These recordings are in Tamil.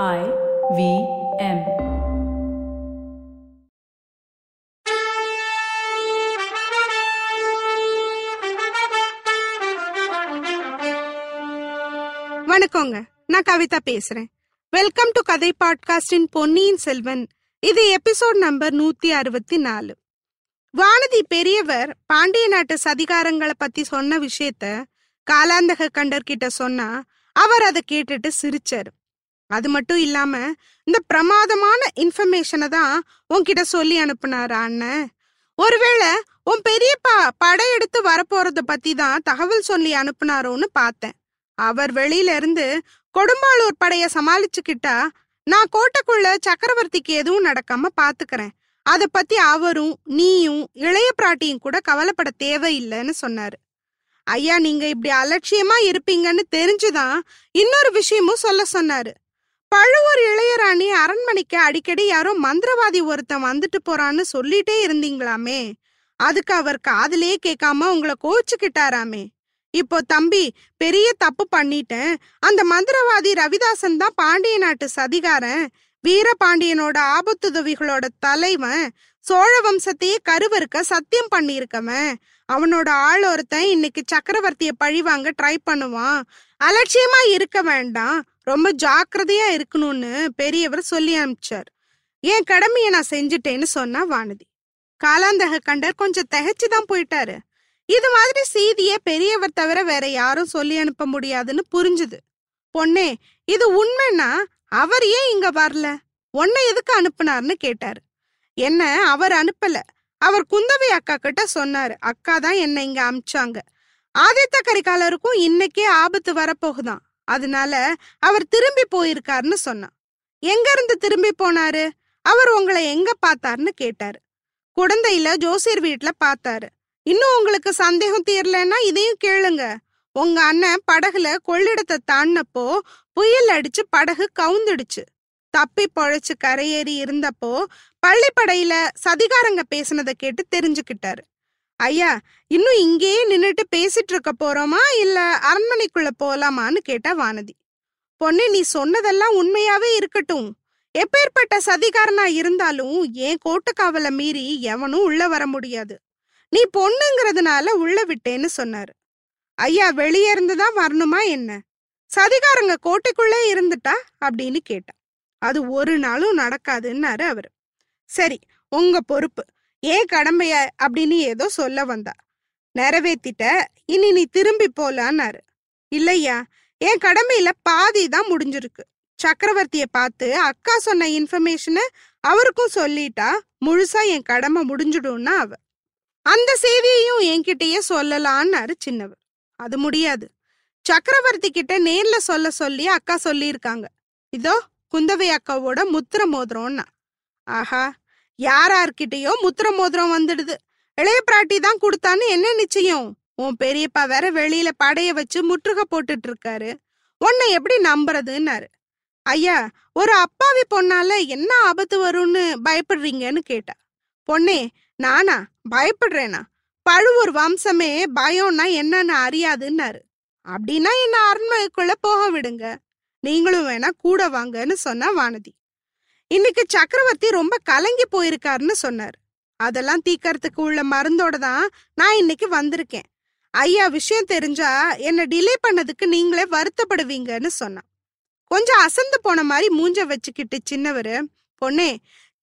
I V M. வணக்கங்க. நான் கவிதா பேசுறேன். வெல்கம் டு கதை பாட்காஸ்டின் பொன்னியின் செல்வன். இது எபிசோட் நம்பர் நூத்தி அறுபத்தி நாலு. வானதி பெரியவர் பாண்டிய நாட்டு சதிகாரங்களை பத்தி சொன்ன விஷயத்த காலாந்தக கண்டர்கிட்ட சொன்னா அவர் அதை கேட்டுட்டு சிரிச்சாரு. அது மட்டும் இல்லாம இந்த பிரமாதமான இன்ஃபர்மேஷனை தான் உன்கிட்ட சொல்லி அனுப்புனாரா அண்ணன் ஒருவேளை உன் பெரியப்பா படையெடுத்து வரப்போறத பத்தி தான் தகவல் சொல்லி அனுப்புனாரோன்னு பார்த்தேன். அவர் வெளியில இருந்து கொடும்பாளூர் படைய சமாளிச்சுக்கிட்டா நான் கோட்டைக்குள்ள சக்கரவர்த்திக்கு எதுவும் நடக்காம பாத்துக்கிறேன். அத பத்தி அவரும் நீயும் இளைய பிராட்டியும் கூட கவலைப்பட தேவையில்லைன்னு சொன்னாரு. ஐயா நீங்க இப்படி அலட்சியமா இருப்பீங்கன்னு தெரிஞ்சுதான் இன்னொரு விஷயமும் சொல்ல சொன்னாரு. பழுவூர் இளையராணி அரண்மனைக்கு அடிக்கடி யாரோ மந்திரவாதி ஒருத்தன் வந்துட்டு போறான்னு சொல்லிட்டே இருந்தீங்களாமே. அதுக்கு அவர் காதலே கேட்காம உங்களை கோச்சுக்கிட்டாராமே இப்போ தம்பி பெரிய தப்பு பண்ணிட்டேன். அந்த மந்திரவாதி ரவிதாசன் தான் பாண்டிய நாட்டு சதிகாரன். வீரபாண்டியனோட ஆபத்துதவிகளோட தலைவன். சோழ வம்சத்தையே கருவறுக்க சத்தியம் பண்ணியிருக்கவன். அவனோட ஆள் ஒருத்தன் இன்னைக்கு சக்கரவர்த்திய பழிவாங்க ட்ரை பண்ணுவான். அலட்சியமா இருக்க வேண்டாம். ரொம்ப ஜாக்கிரதையா இருக்கணும்னு பெரியவர் சொல்லி அனுப்பிச்சார். என் கடமையை நான் செஞ்சுட்டேன்னு சொன்னா வானதி? காலாந்தக கண்டர் கொஞ்சம் திகைச்சுதான் போயிட்டாரு. இது மாதிரி செய்திய பெரியவர் தவிர வேற யாரும் சொல்லி அனுப்ப முடியாதுன்னு புரிஞ்சுது. பொண்ணே இது உண்மைன்னா அவர் ஏன் இங்க வரல? உன்னை எதுக்கு அனுப்புனார்னு கேட்டாரு. என்ன அவர் அனுப்பல. அவர் குந்தவை அக்கா கிட்ட சொன்னாரு. அக்கா தான் என்ன இங்க அமிச்சாங்க. ஆதித்த கரிகாலருக்கும் இன்னைக்கே ஆபத்து வரப்போகுதான். அதனால அவர் திரும்பி போயிருக்காருன்னு சொன்னான். எங்க இருந்து திரும்பி போனாரு? அவர் உங்களை எங்க பார்த்தாருன்னு கேட்டாரு. குழந்தையில ஜோசியர் வீட்டுல பார்த்தாரு. இன்னும் உங்களுக்கு சந்தேகம் தீரலன்னா இதையும் கேளுங்க. உங்க அண்ணன் படகுல கொள்ளிடத்தை தாண்டினப்போ புயல் அடிச்சு படகு கவுந்துடுச்சு. தப்பி பொழைச்சு கரையேறி இருந்தப்போ பள்ளிப்படையில சதிகாரங்க பேசுனதை கேட்டு தெரிஞ்சுக்கிட்டாரு. ஐயா இன்னும் இங்கேயே நின்னுட்டு பேசிட்டு இருக்க போறோமா? இல்ல அரண்மனைக்குள்ள போலாமான்னு கேட்டா வானதி. பொண்ணு நீ சொன்னதெல்லாம் உண்மையாவே இருக்கட்டும். எப்பேற்பட்ட சதிகாரனா இருந்தாலும் ஏன் கோட்டுக்காவலை மீறி எவனும் உள்ள வர முடியாது? நீ பொண்ணுங்கிறதுனால உள்ள விட்டேன்னு சொன்னாரு. ஐயா வெளியே இருந்துதான் வரணுமா என்ன? சதிகாரங்க கோட்டைக்குள்ளே இருந்துட்டா? அப்படின்னு கேட்டா. அது ஒரு நாளும் நடக்காதுன்னாரு அவரு. சரி உங்க பொறுப்பு. ஏன் கடமைய? அப்படின்னு ஏதோ சொல்ல வந்தா. நிறைவேத்திட்ட இனி நீ திரும்பி போலான்னாரு. இல்லையா? என் கடமையில பாதி தான் முடிஞ்சிருக்கு. சக்கரவர்த்திய பார்த்து அக்கா சொன்ன இன்ஃபர்மேஷனை அவருக்கும் சொல்லிட்டா முழுசா என் கடமை முடிஞ்சிடும்னா அவ. அந்த செய்தியையும் என்கிட்டயே சொல்லலான்னாரு சின்னவர். அது முடியாது. சக்கரவர்த்தி கிட்ட நேர்ல சொல்ல சொல்லி அக்கா சொல்லியிருக்காங்க. இதோ குந்தவை அக்காவோட முத்திர மோதிரம்னா. ஆஹா! யாரார்கிட்டயோ முத்திர மோதிரம் வந்துடுது. இளைய பிராட்டி தான் கொடுத்தான்னு என்ன நிச்சயம்? உன் பெரியப்பா வேற வெளியில படைய வச்சு முற்றுகை போட்டுட்டு இருக்காரு உன்னை எப்படி நம்புறதுன்னாரு. ஐயா ஒரு அப்பாவி பொண்ணால என்ன ஆபத்து வரும்னு பயப்படுறீங்கன்னு கேட்டா. பொண்ணே நானா? பயப்படுறேனா? பழுவூர் வம்சமே பயம்னா என்னன்னு அறியாதுன்னாரு. அப்படின்னா என்ன அரண்மனைக்குள்ள போக விடுங்க. நீங்களும் வேணா கூட வாங்கன்னு சொன்னா வானதி. இன்னைக்கு சக்கரவர்த்தி ரொம்ப கலங்கி போயிருக்காருன்னு சொன்னார். அதெல்லாம் தீக்கறதுக்கு உள்ள மருந்தோட தான் நான் இன்னைக்கு வந்திருக்கேன். ஐயா விஷயம் தெரிஞ்சா என்ன டிலே பண்ணதுக்கு நீங்களே வருத்தப்படுவீங்கன்னு சொன்னான். கொஞ்சம் அசந்து போன மாதிரி மூஞ்ச வச்சுக்கிட்டு சின்னவரு பொண்ணே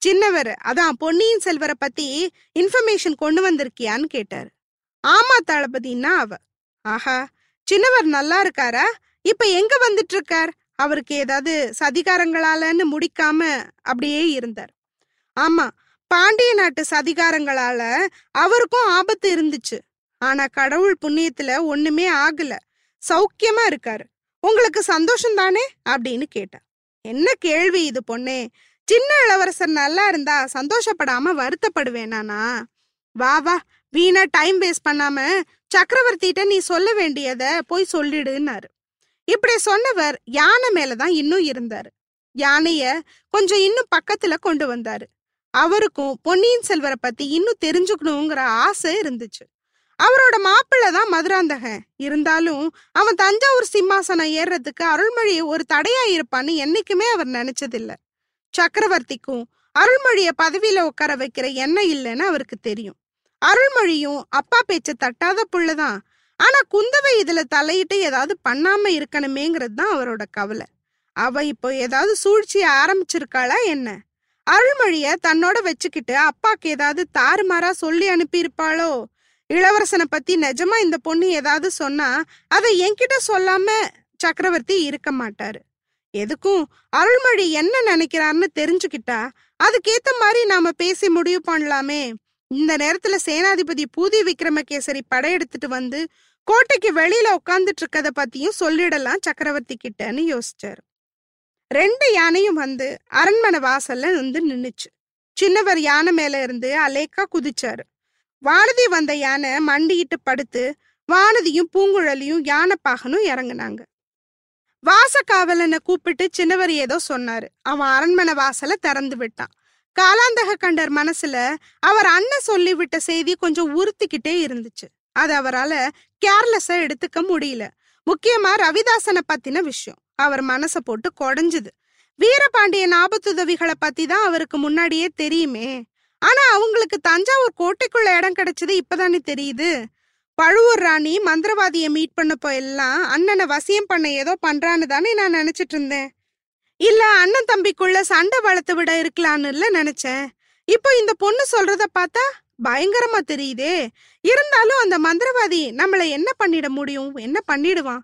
சின்னவர் அதான் பொன்னியின் செல்வரை பத்தி இன்ஃபர்மேஷன் கொண்டு வந்திருக்கியான்னு கேட்டாரு. ஆமா தளபதினா அவ. ஆஹா சின்னவர் நல்லா இருக்காரா? இப்ப எங்க வந்துட்டு இருக்கார்? அவருக்கு ஏதாவது சதிகாரங்களாலன்னு முடிக்காம அப்படியே இருந்தார். ஆமா பாண்டிய நாட்டு சதிகாரங்களால அவருக்கும் ஆபத்து இருந்துச்சு. ஆனா கடவுள் புண்ணியத்துல ஒண்ணுமே ஆகல. சௌக்கியமா இருக்காரு. உங்களுக்கு சந்தோஷம் தானே? அப்படின்னு கேட்டா என்ன கேள்வி இது பொண்ணே? சின்ன இளவரசர் நல்லா இருந்தா சந்தோஷப்படாம வருத்தப்படுவேனானா? வா வா வீணா டைம் வேஸ்ட் பண்ணாம சக்கரவர்த்திட்ட நீ சொல்ல வேண்டியத போய் சொல்லிடுன்னாரு. இப்படி சொன்னவர் யானை மேலதான் இன்னும் இருந்தாரு. யானைய கொஞ்சம் இன்னும் பக்கத்துல கொண்டு வந்தாரு. அவருக்கும் பொன்னியின் செல்வரை பத்தி இன்னும் தெரிஞ்சுக்கணுங்கிற ஆசை இருந்துச்சு. அவரோட மாப்பிள்ளை தான் மதுராந்தகன். இருந்தாலும் அவன் தஞ்சாவூர் சிம்மாசனம் ஏறுறதுக்கு அருள்மொழி ஒரு தடையா இருப்பான்னு என்னைக்குமே அவர் நினைச்சதில்ல. சக்கரவர்த்திக்கும் அருள்மொழிய பதவியில உட்கார வைக்கிற எண்ணம் இல்லைன்னு அவருக்கு தெரியும். அருள்மொழியும் அப்பா பேச்ச தட்டாத புள்ளதான் ஆனா குந்தவை இதுல தலையிட்டு ஏதாவது பண்ணாம இருக்கணுமேங்கிறது தான் அவரோட கவலை. அவ இப்போ ஏதாவது சூழ்ச்சிய ஆரம்பிச்சிருக்காளா என்ன? அருள்மொழிய தன்னோட வச்சுக்கிட்டு அப்பாக்கு ஏதாவது தாறுமாறா சொல்லி அனுப்பியிருப்பாளோ? இளவரசனை பத்தி நிஜமா இந்த பொண்ணு ஏதாவது சொன்னா அதை என்கிட்ட சொல்லாம சக்கரவர்த்தி இருக்க மாட்டாரு. எதுக்கும்? அருள்மொழி என்ன நினைக்கிறாருன்னு தெரிஞ்சுக்கிட்டா அதுக்கேத்த மாதிரி நாம பேசி முடிவு பண்ணலாமே. இந்த நேரத்துல சேனாதிபதி பூதி விக்ரமகேசரி படையெடுத்துட்டு வந்து கோட்டைக்கு வெளியில உட்காந்துட்டு இருக்கத பத்தியும் சொல்லிடலாம் சக்கரவர்த்தி கிட்டன்னு யோசிச்சாரு. ரெண்டு யானையும் வந்து அரண்மனை வாசல்ல வந்து நின்னுச்சு. சின்னவர் யானை மேல இருந்து அலேக்கா குதிச்சாரு. வானதி வந்த யானை மண்டியிட்டு படுத்து வானதியும் பூங்குழலியும் யானை பாகனும் இறங்குனாங்க. வாசக்காவலனை கூப்பிட்டு சின்னவர் ஏதோ சொன்னாரு. அவன் அரண்மனை வாசலை திறந்து விட்டான். காலாந்தக கண்டர் மனசுல அவர் அண்ணன் சொல்லிவிட்ட செய்தி கொஞ்சம் உறுத்திக்கிட்டே இருந்துச்சு. அது அவரால கேர்லெஸ்ஸா எடுத்துக்க முடியல. முக்கியமா ரவிதாசனை பத்தின விஷயம். அவர் மனச போட்டு குடஞ்சுது. வீரபாண்டியன் ஆபத்துதவிகளை பத்தி தான் அவருக்கு முன்னாடியே தெரியுமே. ஆனா அவங்களுக்கு தஞ்சாவூர் கோட்டைக்குள்ள இடம் கிடைச்சது இப்பதானே தெரியுது. பழுவூர் ராணி மந்திரவாதிய மீட் பண்ணப்போ எல்லாம் அண்ணனை வசியம் பண்ண ஏதோ பண்றான்னு தானே நான் நினைச்சிட்டு இருந்தேன். இல்ல அண்ணன் தம்பிக்குள்ள சண்டை வளர்த்து விட இருக்கலான்னு இல்ல நினைச்சேன். இப்போ இந்த பொண்ணு சொல்றத பார்த்தா பயங்கரமா தெரியுதே. இருந்தாலும் அந்த மந்திரவாதி நம்மள என்ன பண்ணிட முடியும்? என்ன பண்ணிடுவான்?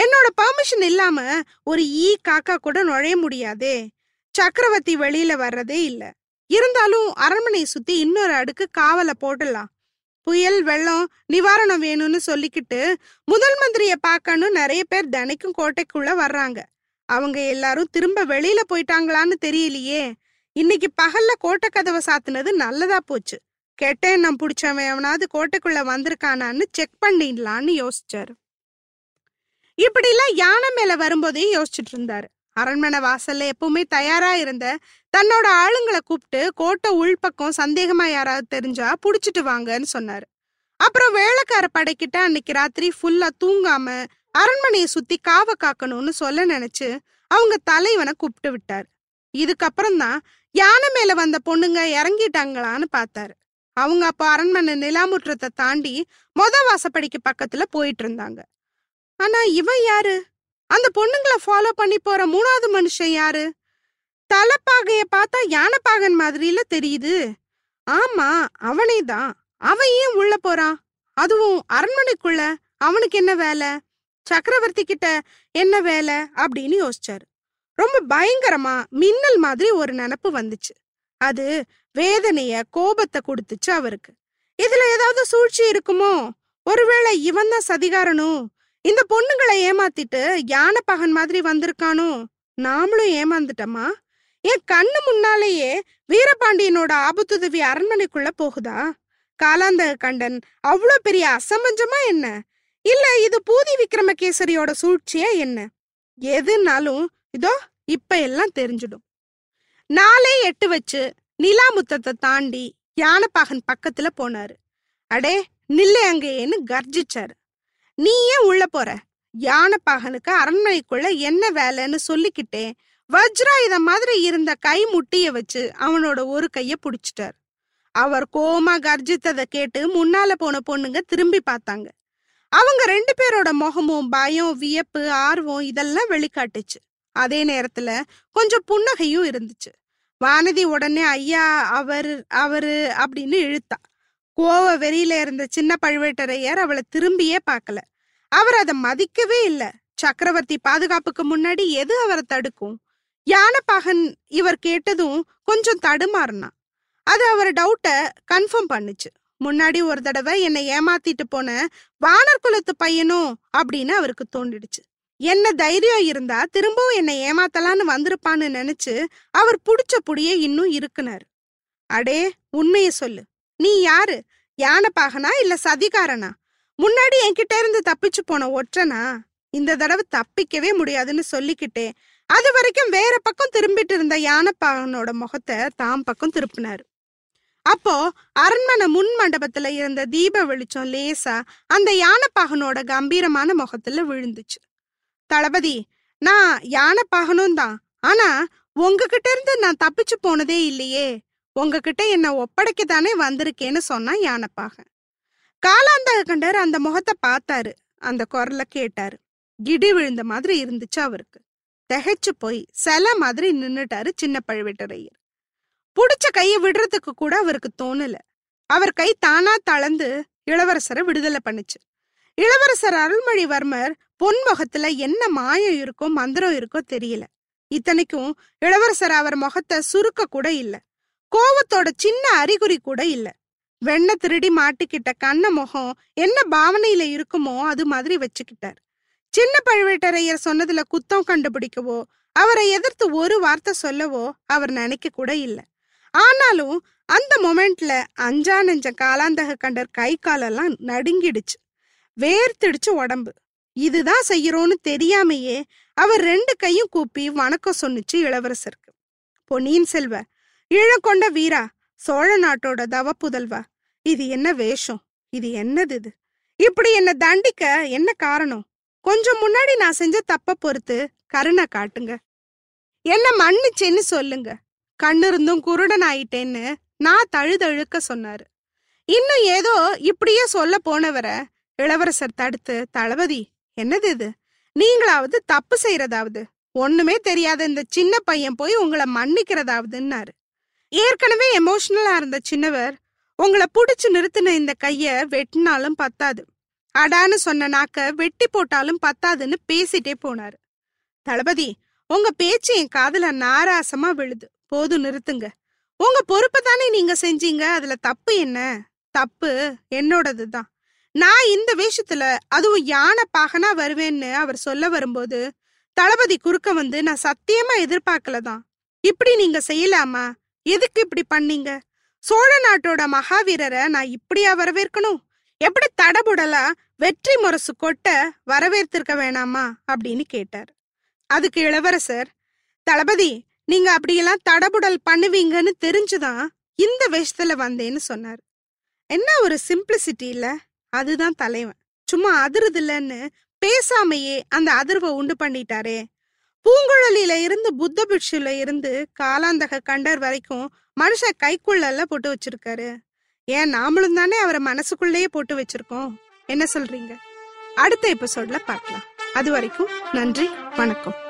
என்னோட பர்மிஷன் இல்லாம ஒரு ஈ காக்கா கூட நுழைய முடியாதே. சக்கரவர்த்தி வெளியில வர்றதே இல்ல. இருந்தாலும் அரண்மனை சுத்தி இன்னொரு அடுக்கு காவலை போடலாம். புயல் வெள்ளம் நிவாரணம் வேணும்னு சொல்லிக்கிட்டு முதல் மந்திரிய பார்க்கணும் நிறைய பேர் தினைக்கும் கோட்டைக்குள்ள வர்றாங்க. அவங்க எல்லாரும் திரும்ப வெளியில போயிட்டாங்களான்னு தெரியலையே. இன்னைக்கு பகல்ல கோட்டை கதவை சாத்துனது நல்லதா போச்சு. கெட்டேன் நான் பிடிச்சவன் எவனாவது கோட்டைக்குள்ள வந்திருக்கானான்னு செக் பண்ணிடலான்னு யோசிச்சாரு. இப்படிலாம் யானை மேல வரும்போதே யோசிச்சுட்டு இருந்தாரு. அரண்மனை வாசல்ல எப்பவுமே தயாரா இருந்த தன்னோட ஆளுங்களை கூப்பிட்டு கோட்டை உள்பக்கம் சந்தேகமா யாராவது தெரிஞ்சா புடிச்சிட்டு வாங்கன்னு சொன்னாரு. அப்புறம் வேலைக்கார படைக்கிட்ட அன்னைக்கு ராத்திரி ஃபுல்லா தூங்காம அரண்மனையை சுத்தி காவ காக்கணும்னு சொல்ல நினைச்சு அவங்க தலைவனை கூப்பிட்டு விட்டாரு. இதுக்கப்புறம் தான் யானை மேல வந்த பொண்ணுங்க இறங்கிட்டாங்களான்னு பார்த்தாரு. அவங்க அப்ப அரண்மனை நிலாமுற்றத்தை தாண்டி மொத வாசப்படிக்கு பக்கத்துல போயிட்டு இருந்தாங்க. ஆனா இவன் யாரு? அந்த பொண்ணுங்களை ஃபாலோ பண்ணி போற மூணாவது மனுஷன் யாரு? தலைப்பாகைய பார்த்தா யானைப்பாகன் மாதிரில தெரியுது. ஆமா அவனே தான் அவன் ஏன் உள்ள போறான்? அதுவும் அரண்மனைக்குள்ள அவனுக்கு என்ன வேலை? சக்கரவர்த்தி கிட்ட என்ன வேலை? அப்படின்னு யோசிச்சாரு. ரொம்ப பயங்கரமா மின்னல் மாதிரி ஒரு நினப்பு வந்துச்சு. அது வேதனைய கோபத்தை கொடுத்துச்சு அவருக்கு. இதுல ஏதாவது சூழ்ச்சி இருக்குமோ? ஒருவேளை இவன் தான் சதிகாரனும் இந்த பொண்ணுங்களை ஏமாத்திட்டு யானை பகன் மாதிரி வந்திருக்கானோ? நாமளும் ஏமாந்துட்டோமா? என் கண்ணு முன்னாலேயே வீரபாண்டியனோட ஆபத்துதவி அரண்மனைக்குள்ள போகுதா? காலாந்தக கண்டன் அவ்வளோ பெரிய அசம்பஞ்சமா என்ன? இல்ல இது பூதி விக்ரமகேசரியோட சூழ்ச்சியா என்ன? எதுனாலும் இதோ இப்ப எல்லாம் தெரிஞ்சிடும். நாளே எட்டு வச்சு நிலாமுத்தத்தை தாண்டி யானப்பாகன் பக்கத்துல போனாரு. அடே நில்லை அங்கேன்னு கர்ஜிச்சாரு. நீ ஏன் உள்ள போற? யானப்பாகனுக்கு அரண்மனைக்குள்ள என்ன வேலைன்னு சொல்லிக்கிட்டே வஜ்ராயுதம் மாதிரி இருந்த கை முட்டிய வச்சு அவனோட ஒரு கைய புடிச்சிட்டார். அவர் கோமா கர்ஜித்ததை கேட்டு முன்னால போன பொண்ணுங்க திரும்பி பார்த்தாங்க. அவங்க ரெண்டு பேரோட முகமும் பயம் வியப்பு ஆர்வம் இதெல்லாம் வெளிக்காட்டுச்சு. அதே நேரத்துல கொஞ்சம் புன்னகையும் இருந்துச்சு. வானதி உடனே ஐயா அவர் அவரு அப்படின்னு இழுத்தா. கோவ வெறியில இருந்த சின்ன பழுவேட்டரையர் அவளை திரும்பியே பார்க்கல. அவர் அதை மதிக்கவே இல்லை. சக்கரவர்த்தி பாதுகாப்புக்கு முன்னாடி எது அவரை தடுக்கும்? யானைப்பாகன் இவர் கேட்டதும் கொஞ்சம் தடுமாறினா. அது அவர் டவுட்டை கன்ஃபார்ம் பண்ணுச்சு. முன்னாடி ஒரு தடவை என்னை ஏமாத்திட்டு போன வானர் குலத்து பையனும் அப்படின்னு அவருக்கு தோண்டிடுச்சு என்ன தைரியம் இருந்தா திரும்பவும் என்னை ஏமாத்தலான்னு வந்திருப்பான்னு நினைச்சு அவர் புடிச்ச புடியே இன்னும் இருக்குனாரு. அடே உண்மைய சொல்லு. நீ யாரு? யானைப்பாகனா இல்ல சதிகாரனா? முன்னாடி என்கிட்ட இருந்து தப்பிச்சு போன ஒற்றனா? இந்த தடவை தப்பிக்கவே முடியாதுன்னு சொல்லிக்கிட்டே அது வரைக்கும் வேற பக்கம் திரும்பிட்டு இருந்த யானைப்பாகனோட முகத்தை தாம் பக்கம் திருப்பினாரு. அப்போ அரண்மனை முன் மண்டபத்துல இருந்த தீப வெளிச்சம் லேசா அந்த யானைப்பாகனோட கம்பீரமான முகத்துல விழுந்துச்சு. தளபதி நான் யானை பாகனும் தான். ஆனா உங்ககிட்ட இருந்து நான் தப்பிச்சு போனதே இல்லையே. உங்ககிட்ட என்ன ஒப்படைக்க தானே வந்திருக்கேன்னு சொன்னா யானைப்பாகன் காலாந்தக கண்டர் அந்த முகத்தை பார்த்தாரு. அந்த குரலை கேட்டாரு. கிடி விழுந்த மாதிரி இருந்துச்சு அவருக்கு. திகைச்சு போய் சில மாதிரி நின்னுட்டாரு சின்ன பழுவேட்டரையர். புடிச்ச கைய விடுறதுக்கு கூட அவருக்கு தோணல. அவர் கை தானா தளர்ந்து இளவரசரை விடுதலை பண்ணுச்சு. இளவரசர் அருள்மொழிவர்மர் பொன்முகத்துல என்ன மாயம் இருக்கோ மந்திரம் இருக்கோ தெரியல. இத்தனைக்கும் இளவரசர் அவர் முகத்தை சுருக்க கூட இல்ல. கோவத்தோட சின்ன அறிகுறி கூட இல்ல. வெண்ண திருடி மாட்டிக்கிட்ட கண்ண முகம் என்ன பாவனையில இருக்குமோ அது மாதிரி வச்சுக்கிட்டார். சின்ன பழுவேட்டரையர் சொன்னதுல குத்தம் கண்டுபிடிக்கவோ அவரை எதிர்த்து ஒரு வார்த்தை சொல்லவோ அவர் நினைக்க கூட இல்ல. ஆனாலும் அந்த மொமெண்ட்ல அஞ்சா நெஞ்ச காலாந்தக கண்டர் கை காலெல்லாம் நடுங்கிடுச்சு. வேர்த்திடுச்சு உடம்பு. இதுதான் செய்யறோன்னு தெரியாமையே அவர் ரெண்டு கையும் கூப்பி வணக்கம் சொன்னுச்சு இளவரசருக்கு. பொன்னியின் செல்வ இழக்கொண்ட வீரா சோழ நாட்டோட தவ புதல்வா இது என்ன வேஷம்? இது என்னது இது? இப்படி என்ன தண்டிக்க என்ன காரணம்? கொஞ்சம் முன்னாடி நான் செஞ்ச தப்ப பொறுத்து கருணை காட்டுங்க. என்ன மன்னிச்சேன்னு சொல்லுங்க. கண்ணு இருந்தும் குருடன் ஆயிட்டேன்னு நான் தழுதழுக்க சொன்னாரு. இன்னும் ஏதோ இப்படியே சொல்ல போனவரை இளவரசர் தடுத்து தளபதி என்னது இது? நீங்களாவது தப்பு செய்யறதாவது? ஒண்ணுமே தெரியாத இந்த சின்ன பையன் போய் உங்களை மன்னிக்கிறதாவதுன்னாரு. ஏற்கனவே எமோஷனலா இருந்த சின்னவர் உங்களை புடிச்சு நிறுத்தின இந்த கைய வெட்டினாலும் பத்தாது. அடான்னு சொன்ன நாக்க வெட்டி போட்டாலும் பத்தாதுன்னு பேசிட்டே போனாரு. தளபதி உங்க பேச்சு என் காதுல நாராசமா விழுது. போதும் நிறுத்துங்க. உங்க பொறுப்பை தானே நீங்க செஞ்சீங்க? அதுல தப்பு என்ன? தப்பு என்னோடது தான் நான் இந்த வேஷத்துல அதுவும் யானை பாகனா வருவேன்னு அவர் சொல்ல வரும்போது தளபதி குறுக்க வந்து நான் சத்தியமா எதிர்பார்க்கல தான் இப்படி நீங்க செய்யலாமா? எதுக்கு இப்படி பண்ணீங்க? சோழ நாட்டோட மகாவீரரை நான் இப்படியா வரவேற்கணும்? எப்படி தடபுடலா வெற்றி முரசு கொட்ட வரவேற்றிருக்க வேணாமா? அப்படின்னு கேட்டார். அதுக்கு இளவரசர் தளபதி நீங்க அப்படியெல்லாம் தடபுடல் பண்ணுவீங்கன்னு தெரிஞ்சுதான் இந்த வேஷத்துல வந்தேன்னு சொன்னார். என்ன ஒரு சிம்பிளிசிட்டி இல்லை? அதுதான் தலைவன். சும்மா அதிருதில்லன்னு பேசாமையே அந்த அதிர்வை உண்டு பண்ணிட்டாரே. பூங்குழலியில இருந்து புத்த பிட்சுல இருந்து காலாந்தக கண்டர் வரைக்கும் மனுஷன் கைக்குள்ள போட்டு வச்சிருக்காரு. ஏன் நாமளும் தானே அவரை மனசுக்குள்ளேயே போட்டு வச்சிருக்கோம்? என்ன சொல்றீங்க? அடுத்த எபிசோட்ல பார்க்கலாம். அது வரைக்கும் நன்றி வணக்கம்.